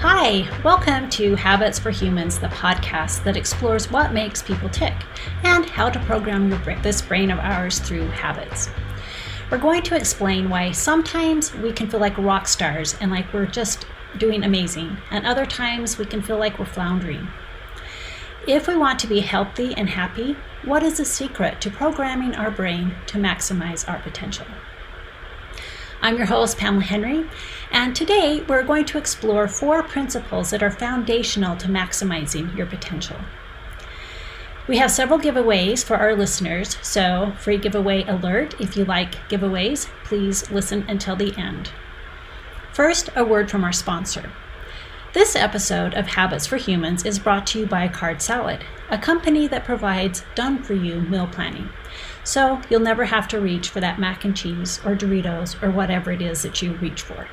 Hi, welcome to Habits for Humans, the podcast that explores what makes people tick and how to program this brain of ours through habits. We're going to explain why sometimes we can feel like rock stars and like we're just doing amazing, and other times we can feel like we're floundering. If we want to be healthy and happy, what is the secret to programming our brain to maximize our potential? I'm your host, Pamela Henrie, and today we're going to explore four principles that are foundational to maximizing your potential. We have several giveaways for our listeners, so free giveaway alert. If you like giveaways, please listen until the end. First, a word from our sponsor. This episode of Habits for Humans is brought to you by Card Salad, a company that provides done for you meal planning. So you'll never have to reach for that mac and cheese or Doritos or whatever it is that you reach for.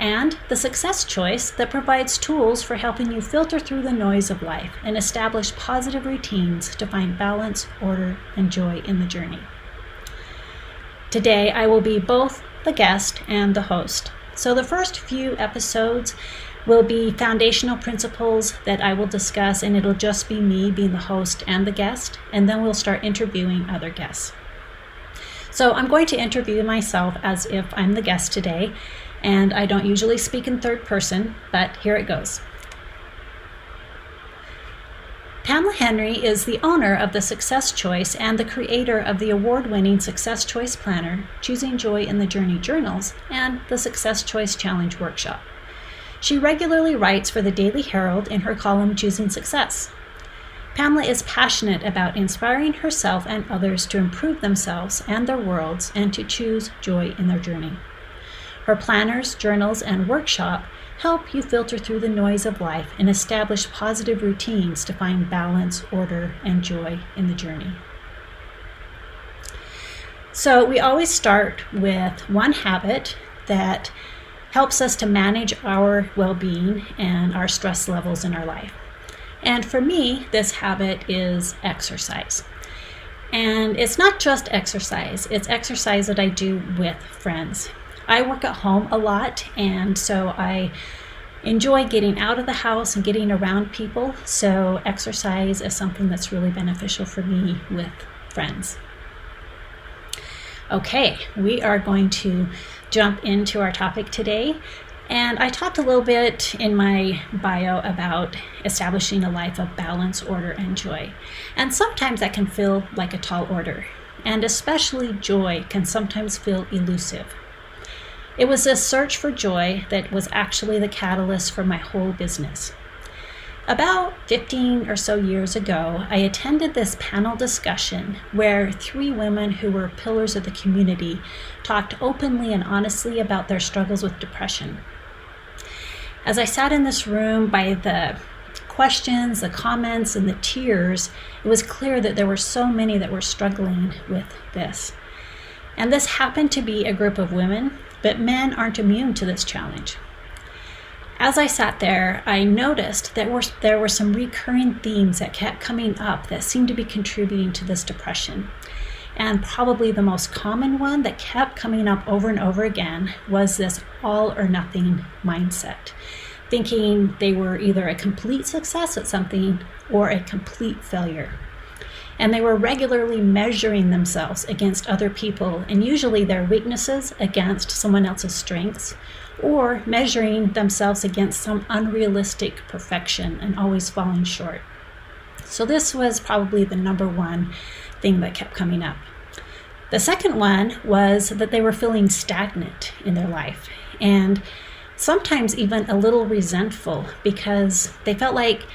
And the success choice that provides tools for helping you filter through the noise of life and establish positive routines to find balance, order, and joy in the journey. Today, I will be both the guest and the host. So, the first few episodes will be foundational principles that I will discuss, and it'll just be me being the host and the guest, and then we'll start interviewing other guests. So I'm going to interview myself as if I'm the guest today, and I don't usually speak in third person, but here it goes. Pamela Henrie is the owner of the Success Choice and the creator of the award winning Success Choice Planner, Choosing Joy in the Journey Journals, and the Success Choice Challenge Workshop. She regularly writes for the Daily Herald in her column Choosing Success. Pamela is passionate about inspiring herself and others to improve themselves and their worlds and to choose joy in their journey. Her planners, journals, and workshop help you filter through the noise of life and establish positive routines to find balance, order, and joy in the journey. So, we always start with one habit that helps us to manage our well being and our stress levels in our life. And for me, this habit is exercise. And it's not just exercise, it's exercise that I do with friends. I work at home a lot, and so I enjoy getting out of the house and getting around people. So, exercise is something that's really beneficial for me with friends. Okay, we are going to jump into our topic today. And I talked a little bit in my bio about establishing a life of balance, order, and joy. And sometimes that can feel like a tall order. And especially joy can sometimes feel elusive. It was this search for joy that was actually the catalyst for my whole business. About 15 or so years ago, I attended this panel discussion where three women who were pillars of the community talked openly and honestly about their struggles with depression. As I sat in this room by the questions, the comments, and the tears, it was clear that there were so many that were struggling with this. And this happened to be a group of women, but men aren't immune to this challenge. As I sat there, I noticed that there were some recurring themes that kept coming up that seemed to be contributing to this depression. And probably the most common one that kept coming up over and over again was this all or nothing mindset, thinking they were either a complete success at something or a complete failure. And they were regularly measuring themselves against other people and usually their weaknesses against someone else's strengths or measuring themselves against some unrealistic perfection and always falling short. So, this was probably the number one thing that kept coming up. The second one was that they were feeling stagnant in their life and sometimes even a little resentful because they felt like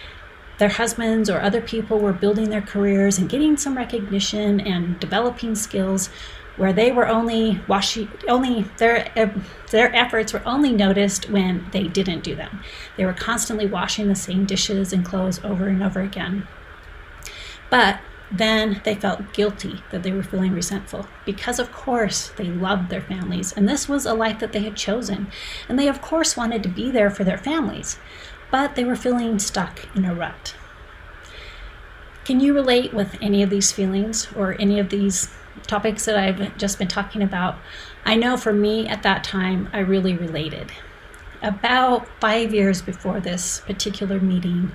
their husbands or other people were building their careers and getting some recognition and developing skills where they were only washing only their their efforts were only noticed when they didn't do them. They were constantly washing the same dishes and clothes over and over again. But then they felt guilty that they were feeling resentful because, of course, they loved their families and this was a life that they had chosen. And they, of course, wanted to be there for their families, but they were feeling stuck in a rut. Can you relate with any of these feelings or any of these topics that I've just been talking about, I know for me at that time, I really related. about five years before this particular meeting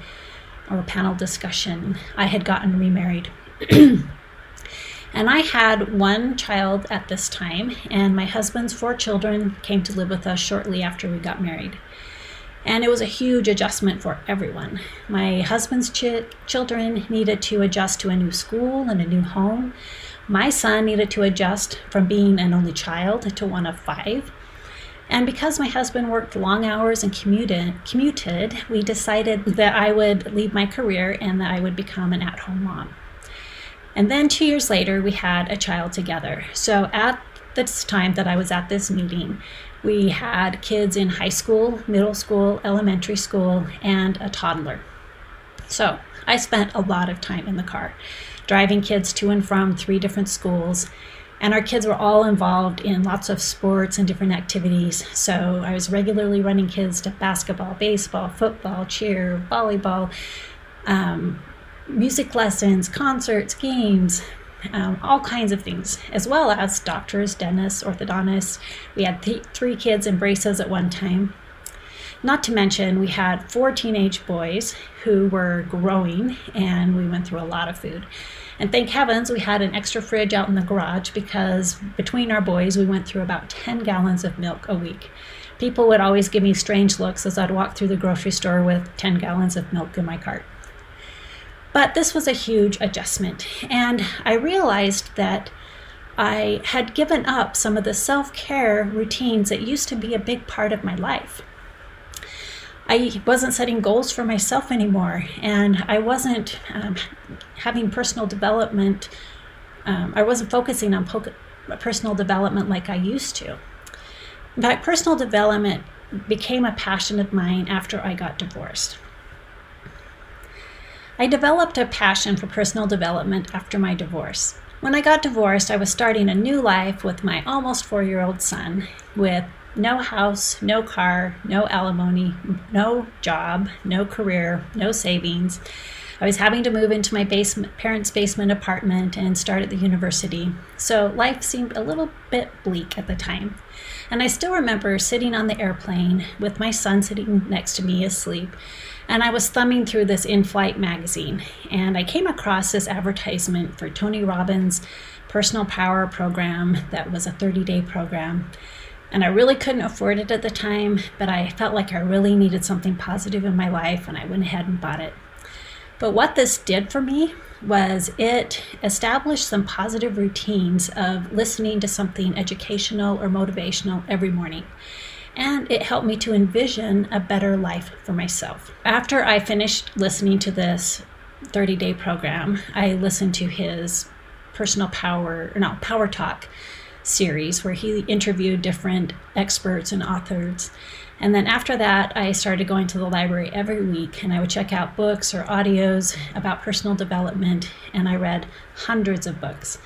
or panel discussion, I had gotten remarried. and I had one child at this time, and my husband's four children came to live with us shortly after we got married. And it was a huge adjustment for everyone. My husband's ch- children needed to adjust to a new school and a new home. My son needed to adjust from being an only child to one of five. And because my husband worked long hours and commuted, commuted, we decided that I would leave my career and that I would become an at home mom. And then two years later, we had a child together. So at this time that I was at this meeting, we had kids in high school, middle school, elementary school, and a toddler. So I spent a lot of time in the car, driving kids to and from three different schools. And our kids were all involved in lots of sports and different activities. So I was regularly running kids to basketball, baseball, football, cheer, volleyball, um, music lessons, concerts, games, um, all kinds of things, as well as doctors, dentists, orthodontists. We had th- three kids in braces at one time. Not to mention, we had four teenage boys who were growing, and we went through a lot of food. And thank heavens we had an extra fridge out in the garage because between our boys, we went through about 10 gallons of milk a week. People would always give me strange looks as I'd walk through the grocery store with 10 gallons of milk in my cart. But this was a huge adjustment. And I realized that I had given up some of the self care routines that used to be a big part of my life. I wasn't setting goals for myself anymore, and I wasn't um, having personal development. Um, I wasn't focusing on po- personal development like I used to. In fact, personal development became a passion of mine after I got divorced. I developed a passion for personal development after my divorce. When I got divorced, I was starting a new life with my almost four year old son, with no house, no car, no alimony, no job, no career, no savings. I was having to move into my basement, parents' basement apartment and start at the university. So life seemed a little bit bleak at the time. And I still remember sitting on the airplane with my son sitting next to me asleep and I was thumbing through this in flight magazine, and I came across this advertisement for Tony Robbins' personal power program that was a 30 day program. And I really couldn't afford it at the time, but I felt like I really needed something positive in my life, and I went ahead and bought it. But what this did for me was it established some positive routines of listening to something educational or motivational every morning and it helped me to envision a better life for myself. After I finished listening to this 30 day program, I listened to his personal power, or no, power talk series where he interviewed different experts and authors. And then after that, I started going to the library every week and I would check out books or audios about personal development, and I read hundreds of books.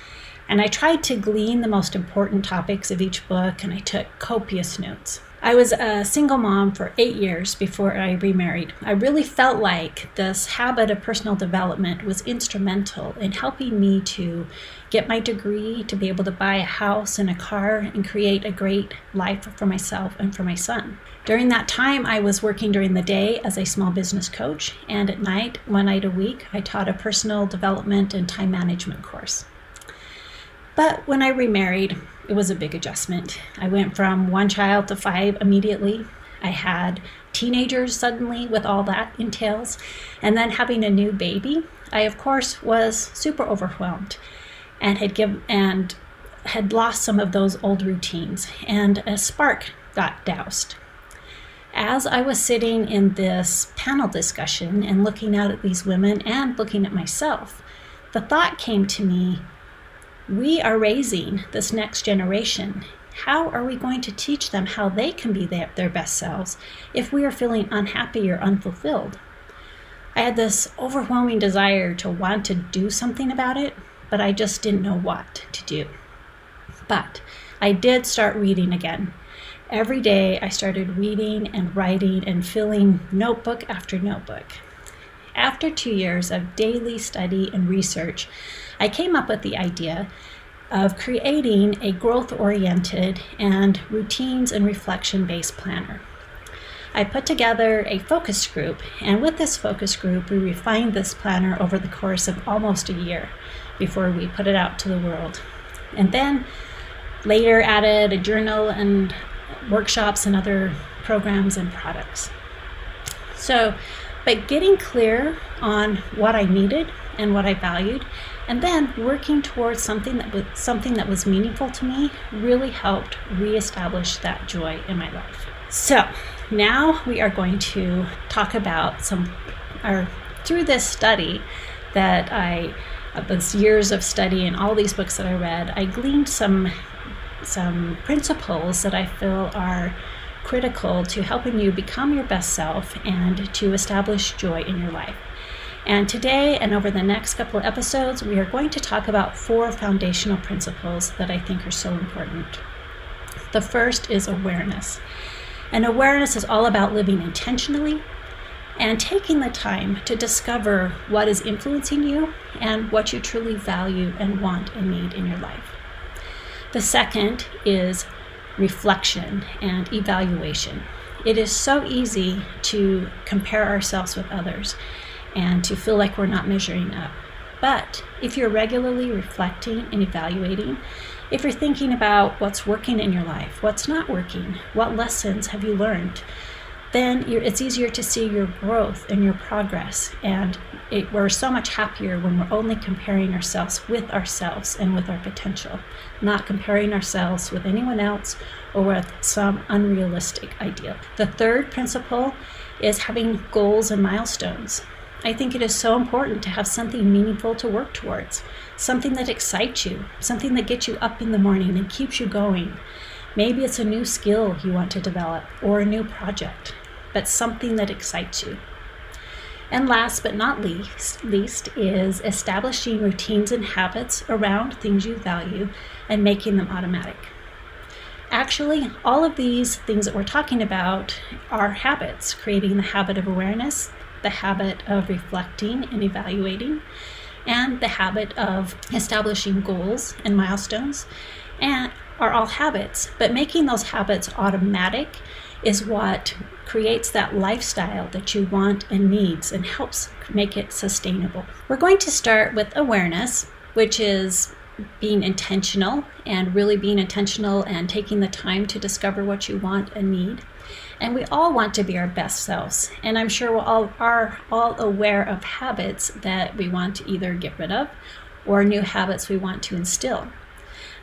And I tried to glean the most important topics of each book, and I took copious notes. I was a single mom for eight years before I remarried. I really felt like this habit of personal development was instrumental in helping me to get my degree, to be able to buy a house and a car, and create a great life for myself and for my son. During that time, I was working during the day as a small business coach, and at night, one night a week, I taught a personal development and time management course. But when I remarried, it was a big adjustment. I went from one child to five immediately. I had teenagers suddenly with all that entails. And then having a new baby, I of course was super overwhelmed and had given and had lost some of those old routines and a spark got doused. As I was sitting in this panel discussion and looking out at these women and looking at myself, the thought came to me we are raising this next generation. How are we going to teach them how they can be their, best selves if we are feeling unhappy or unfulfilled? I had this overwhelming desire to want to do something about it, but I just didn't know what to do. But I did start reading again. Every day I started reading and writing and filling notebook after notebook. After two years of daily study and research, I came up with the idea of creating a growth oriented and routines and reflection based planner. I put together a focus group, and with this focus group, we refined this planner over the course of almost a year before we put it out to the world. And then later added a journal and workshops and other programs and products. So, but getting clear on what I needed and what I valued, and then working towards something that was something that was meaningful to me really helped reestablish that joy in my life. So, now we are going to talk about some or through this study that I uh, this years of study and all these books that I read, I gleaned some some principles that I feel are critical to helping you become your best self and to establish joy in your life. And today and over the next couple of episodes, we are going to talk about four foundational principles that I think are so important. The first is awareness. And awareness is all about living intentionally and taking the time to discover what is influencing you and what you truly value and want and need in your life. The second is reflection and evaluation. It is so easy to compare ourselves with others and to feel like we're not measuring up. But if you're regularly reflecting and evaluating, if you're thinking about what's working in your life, what's not working, what lessons have you learned, then it's easier to see your growth and your progress. And it, we're so much happier when we're only comparing ourselves with ourselves and with our potential, not comparing ourselves with anyone else or with some unrealistic ideal. The third principle is having goals and milestones. I think it is so important to have something meaningful to work towards, something that excites you, something that gets you up in the morning and keeps you going. Maybe it's a new skill you want to develop or a new project, but something that excites you. And last but not least, least is establishing routines and habits around things you value and making them automatic. Actually, all of these things that we're talking about are habits, creating the habit of awareness, the habit of reflecting and evaluating, and the habit of establishing goals and milestones, and are all habits. But making those habits automatic is what creates that lifestyle that you want and needs and helps make it sustainable. We're going to start with awareness, which is being intentional and really being intentional and taking the time to discover what you want and need. And we all want to be our best selves. And I'm sure we all are all aware of habits that we want to either get rid of or new habits we want to instill.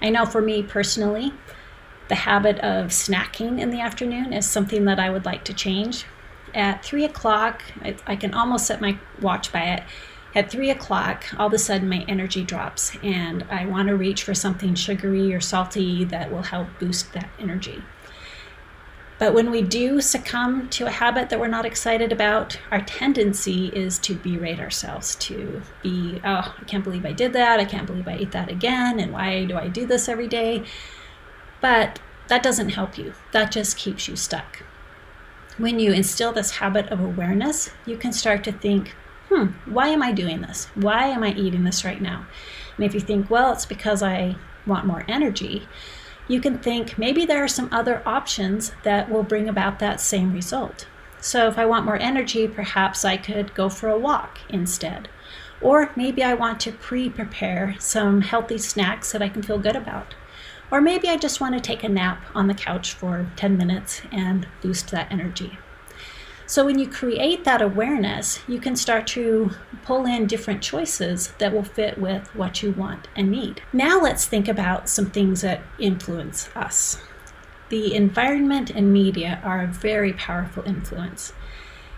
I know for me personally, the habit of snacking in the afternoon is something that I would like to change. At three o'clock, I, I can almost set my watch by it. At three o'clock, all of a sudden my energy drops, and I want to reach for something sugary or salty that will help boost that energy. But when we do succumb to a habit that we're not excited about, our tendency is to berate ourselves, to be, oh, I can't believe I did that. I can't believe I ate that again. And why do I do this every day? But that doesn't help you, that just keeps you stuck. When you instill this habit of awareness, you can start to think, hmm, why am I doing this? Why am I eating this right now? And if you think, well, it's because I want more energy, you can think maybe there are some other options that will bring about that same result. So, if I want more energy, perhaps I could go for a walk instead. Or maybe I want to pre prepare some healthy snacks that I can feel good about. Or maybe I just want to take a nap on the couch for 10 minutes and boost that energy. So, when you create that awareness, you can start to pull in different choices that will fit with what you want and need. Now, let's think about some things that influence us. The environment and media are a very powerful influence,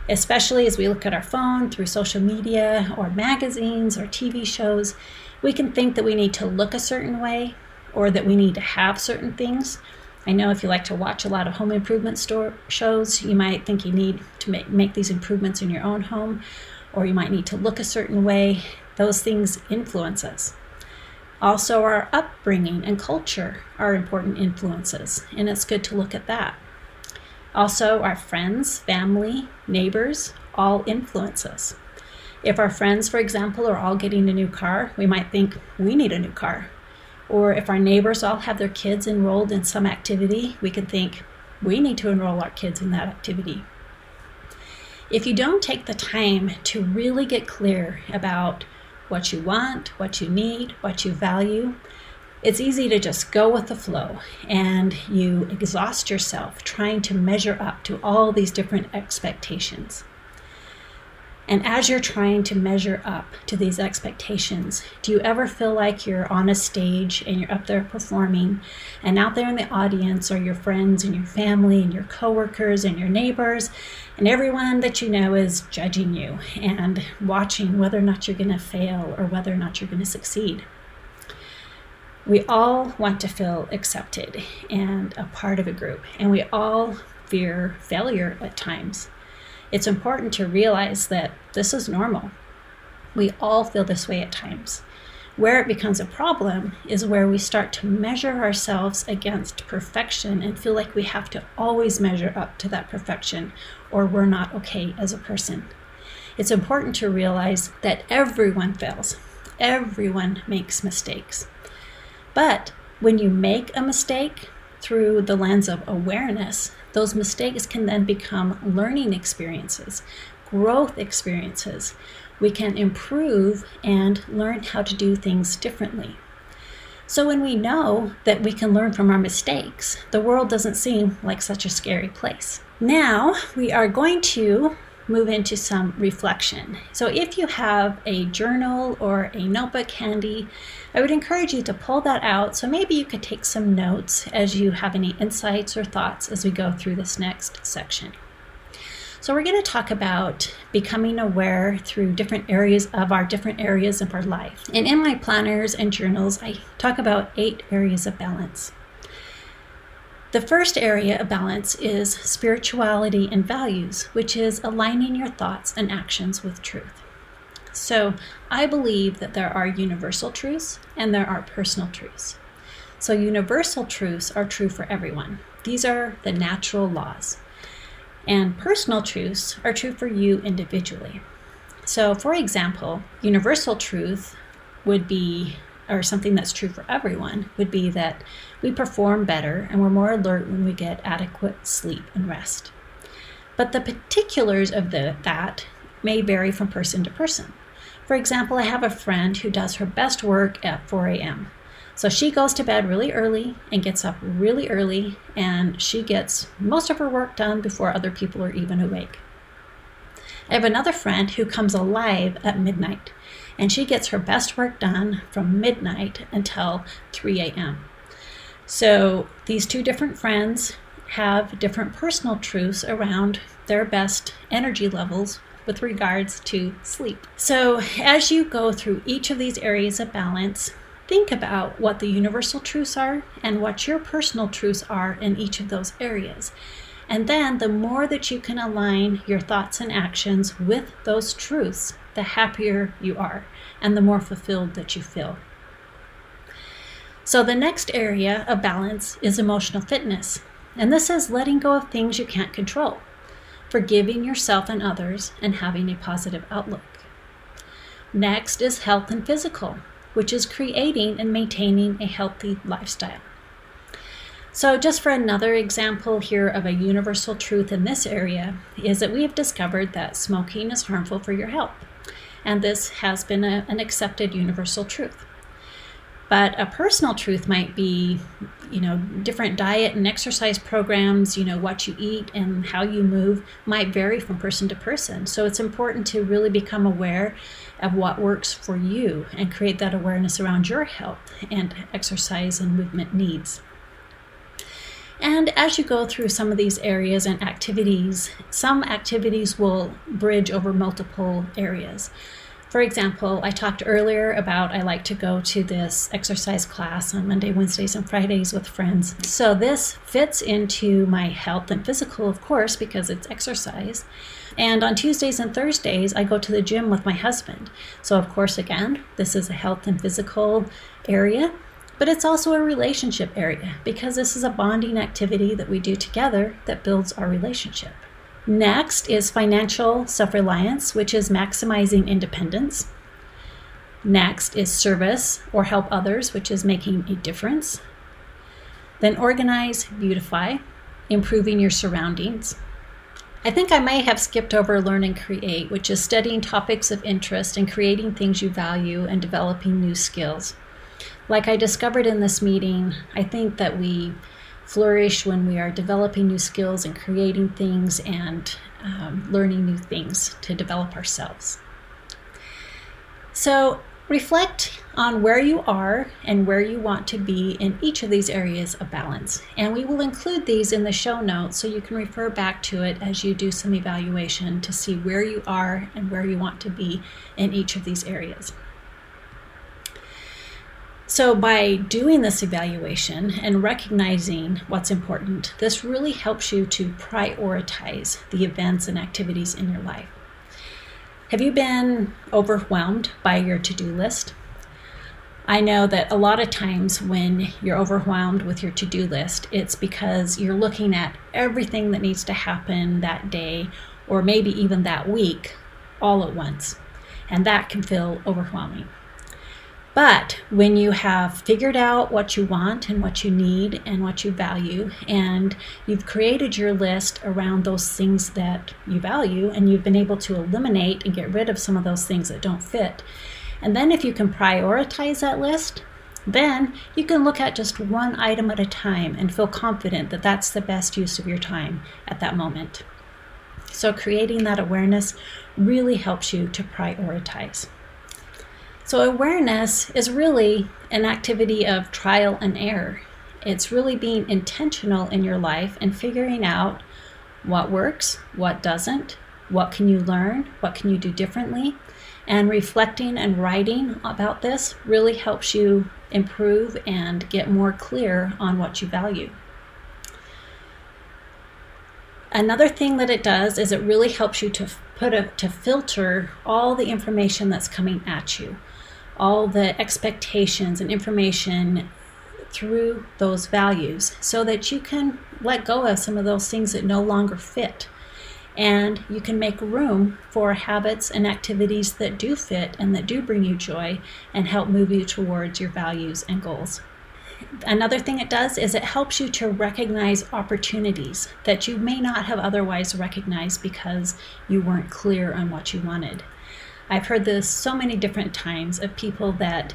especially as we look at our phone through social media or magazines or TV shows. We can think that we need to look a certain way or that we need to have certain things I know if you like to watch a lot of home improvement store shows, you might think you need to make, make these improvements in your own home, or you might need to look a certain way. Those things influence us. Also, our upbringing and culture are important influences, and it's good to look at that. Also, our friends, family, neighbors all influence us. If our friends, for example, are all getting a new car, we might think we need a new car. Or if our neighbors all have their kids enrolled in some activity, we can think we need to enroll our kids in that activity. If you don't take the time to really get clear about what you want, what you need, what you value, it's easy to just go with the flow and you exhaust yourself trying to measure up to all these different expectations. And as you're trying to measure up to these expectations, do you ever feel like you're on a stage and you're up there performing, and out there in the audience are your friends and your family and your coworkers and your neighbors, and everyone that you know is judging you and watching whether or not you're going to fail or whether or not you're going to succeed? We all want to feel accepted and a part of a group, and we all fear failure at times it's important to realize that this is normal. We all feel this way at times. Where it becomes a problem is where we start to measure ourselves against perfection and feel like we have to always measure up to that perfection or we're not okay as a person. It's important to realize that everyone fails, everyone makes mistakes. But when you make a mistake through the lens of awareness, those mistakes can then become learning experiences, growth experiences. We can improve and learn how to do things differently. So, when we know that we can learn from our mistakes, the world doesn't seem like such a scary place. Now, we are going to move into some reflection. So, if you have a journal or a notebook handy, I would encourage you to pull that out. So, maybe you could take some notes as you have any insights or thoughts as we go through this next section. So, we're going to talk about becoming aware through different areas of our different areas of our life. And in my planners and journals, I talk about eight areas of balance. The first area of balance is spirituality and values, which is aligning your thoughts and actions with truth. So, I believe that there are universal truths and there are personal truths. So, universal truths are true for everyone, these are the natural laws. And personal truths are true for you individually. So, for example, universal truth would be or something that's true for everyone would be that we perform better and we're more alert when we get adequate sleep and rest. But the particulars of the, that may vary from person to person. For example, I have a friend who does her best work at 4 a.m. So she goes to bed really early and gets up really early, and she gets most of her work done before other people are even awake. I have another friend who comes alive at midnight and she gets her best work done from midnight until 3 a.m. So these two different friends have different personal truths around their best energy levels with regards to sleep. So as you go through each of these areas of balance, think about what the universal truths are and what your personal truths are in each of those areas. And then the more that you can align your thoughts and actions with those truths, the happier you are and the more fulfilled that you feel. So, the next area of balance is emotional fitness. And this is letting go of things you can't control, forgiving yourself and others, and having a positive outlook. Next is health and physical, which is creating and maintaining a healthy lifestyle. So, just for another example here of a universal truth in this area, is that we have discovered that smoking is harmful for your health and this has been a, an accepted universal truth. But a personal truth might be, you know, different diet and exercise programs, you know, what you eat and how you move might vary from person to person. So it's important to really become aware of what works for you and create that awareness around your health and exercise and movement needs. And as you go through some of these areas and activities, some activities will bridge over multiple areas. For example, I talked earlier about I like to go to this exercise class on Monday, Wednesdays, and Fridays with friends. So this fits into my health and physical, of course, because it's exercise. And on Tuesdays and Thursdays, I go to the gym with my husband. So, of course, again, this is a health and physical area but it's also a relationship area because this is a bonding activity that we do together that builds our relationship. Next is financial self reliance, which is maximizing independence. Next is service or help others, which is making a difference. Then organize, beautify, improving your surroundings. I think I may have skipped over Learn and Create, which is studying topics of interest and creating things you value and developing new skills. Like I discovered in this meeting, I think that we flourish when we are developing new skills and creating things and um, learning new things to develop ourselves. So, reflect on where you are and where you want to be in each of these areas of balance. And we will include these in the show notes so you can refer back to it as you do some evaluation to see where you are and where you want to be in each of these areas. So, by doing this evaluation and recognizing what's important, this really helps you to prioritize the events and activities in your life. Have you been overwhelmed by your to do list? I know that a lot of times when you're overwhelmed with your to do list, it's because you're looking at everything that needs to happen that day or maybe even that week all at once. And that can feel overwhelming. But when you have figured out what you want and what you need and what you value, and you've created your list around those things that you value, and you've been able to eliminate and get rid of some of those things that don't fit, and then if you can prioritize that list, then you can look at just one item at a time and feel confident that that's the best use of your time at that moment. So, creating that awareness really helps you to prioritize. So, awareness is really an activity of trial and error. It's really being intentional in your life and figuring out what works, what doesn't, what can you learn, what can you do differently. And reflecting and writing about this really helps you improve and get more clear on what you value. Another thing that it does is it really helps you to put a, to filter all the information that's coming at you all the expectations and information through those values so that you can let go of some of those things that no longer fit. And you can make room for habits and activities that do fit and that do bring you joy and help move you towards your values and goals. Another thing it does is it helps you to recognize opportunities that you may not have otherwise recognized because you weren't clear on what you wanted. I've heard this so many different times of people that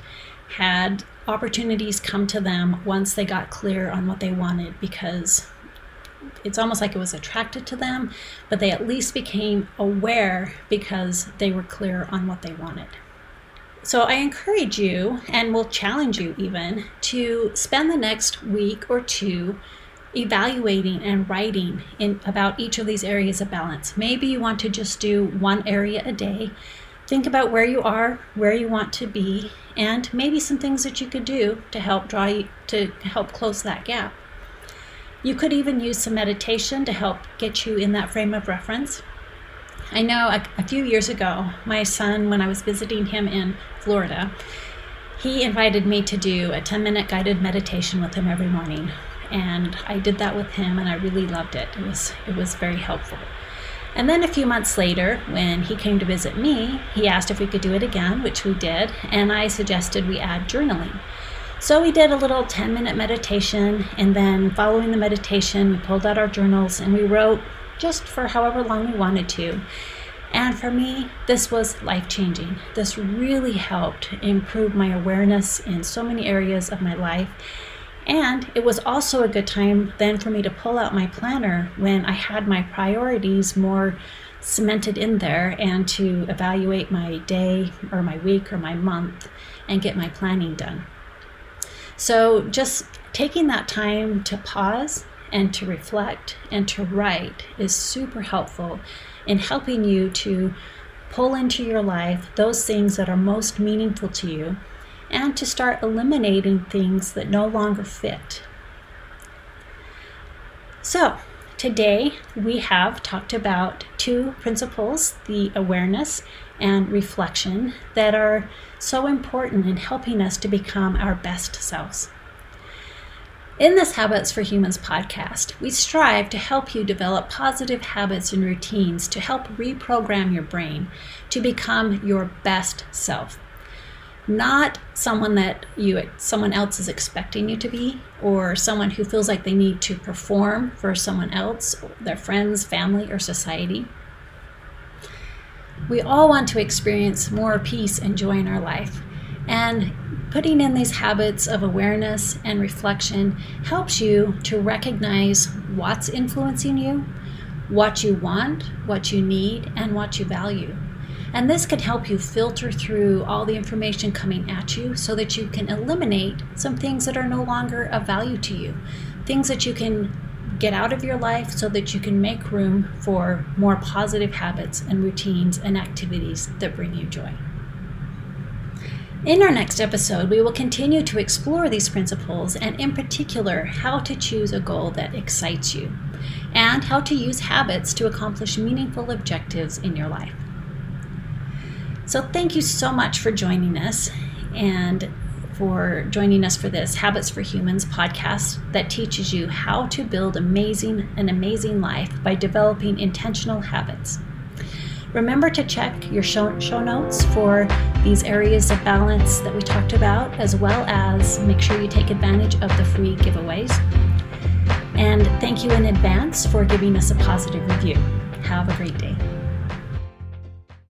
had opportunities come to them once they got clear on what they wanted because it's almost like it was attracted to them, but they at least became aware because they were clear on what they wanted. So I encourage you and will challenge you even to spend the next week or two evaluating and writing in about each of these areas of balance. Maybe you want to just do one area a day Think about where you are, where you want to be, and maybe some things that you could do to help draw you, to help close that gap. You could even use some meditation to help get you in that frame of reference. I know a, a few years ago, my son, when I was visiting him in Florida, he invited me to do a 10 minute guided meditation with him every morning. And I did that with him and I really loved it. It was it was very helpful. And then a few months later, when he came to visit me, he asked if we could do it again, which we did, and I suggested we add journaling. So we did a little 10 minute meditation, and then following the meditation, we pulled out our journals and we wrote just for however long we wanted to. And for me, this was life changing. This really helped improve my awareness in so many areas of my life and it was also a good time then for me to pull out my planner when I had my priorities more cemented in there and to evaluate my day or my week or my month and get my planning done. So just taking that time to pause and to reflect and to write is super helpful in helping you to pull into your life those things that are most meaningful to you and to start eliminating things that no longer fit. So, today we have talked about two principles the awareness and reflection that are so important in helping us to become our best selves. In this Habits for Humans podcast, we strive to help you develop positive habits and routines to help reprogram your brain to become your best self. Not someone that you someone else is expecting you to be or someone who feels like they need to perform for someone else their friends family or society. We all want to experience more peace and joy in our life and putting in these habits of awareness and reflection helps you to recognize what's influencing you what you want what you need and what you value and this can help you filter through all the information coming at you so that you can eliminate some things that are no longer of value to you. Things that you can get out of your life so that you can make room for more positive habits and routines and activities that bring you joy. In our next episode, we will continue to explore these principles and, in particular, how to choose a goal that excites you and how to use habits to accomplish meaningful objectives in your life. So, thank you so much for joining us and for joining us for this Habits for Humans podcast that teaches you how to build amazing an amazing life by developing intentional habits. Remember to check your show, show notes for these areas of balance that we talked about, as well as make sure you take advantage of the free giveaways. And thank you in advance for giving us a positive review. Have a great day.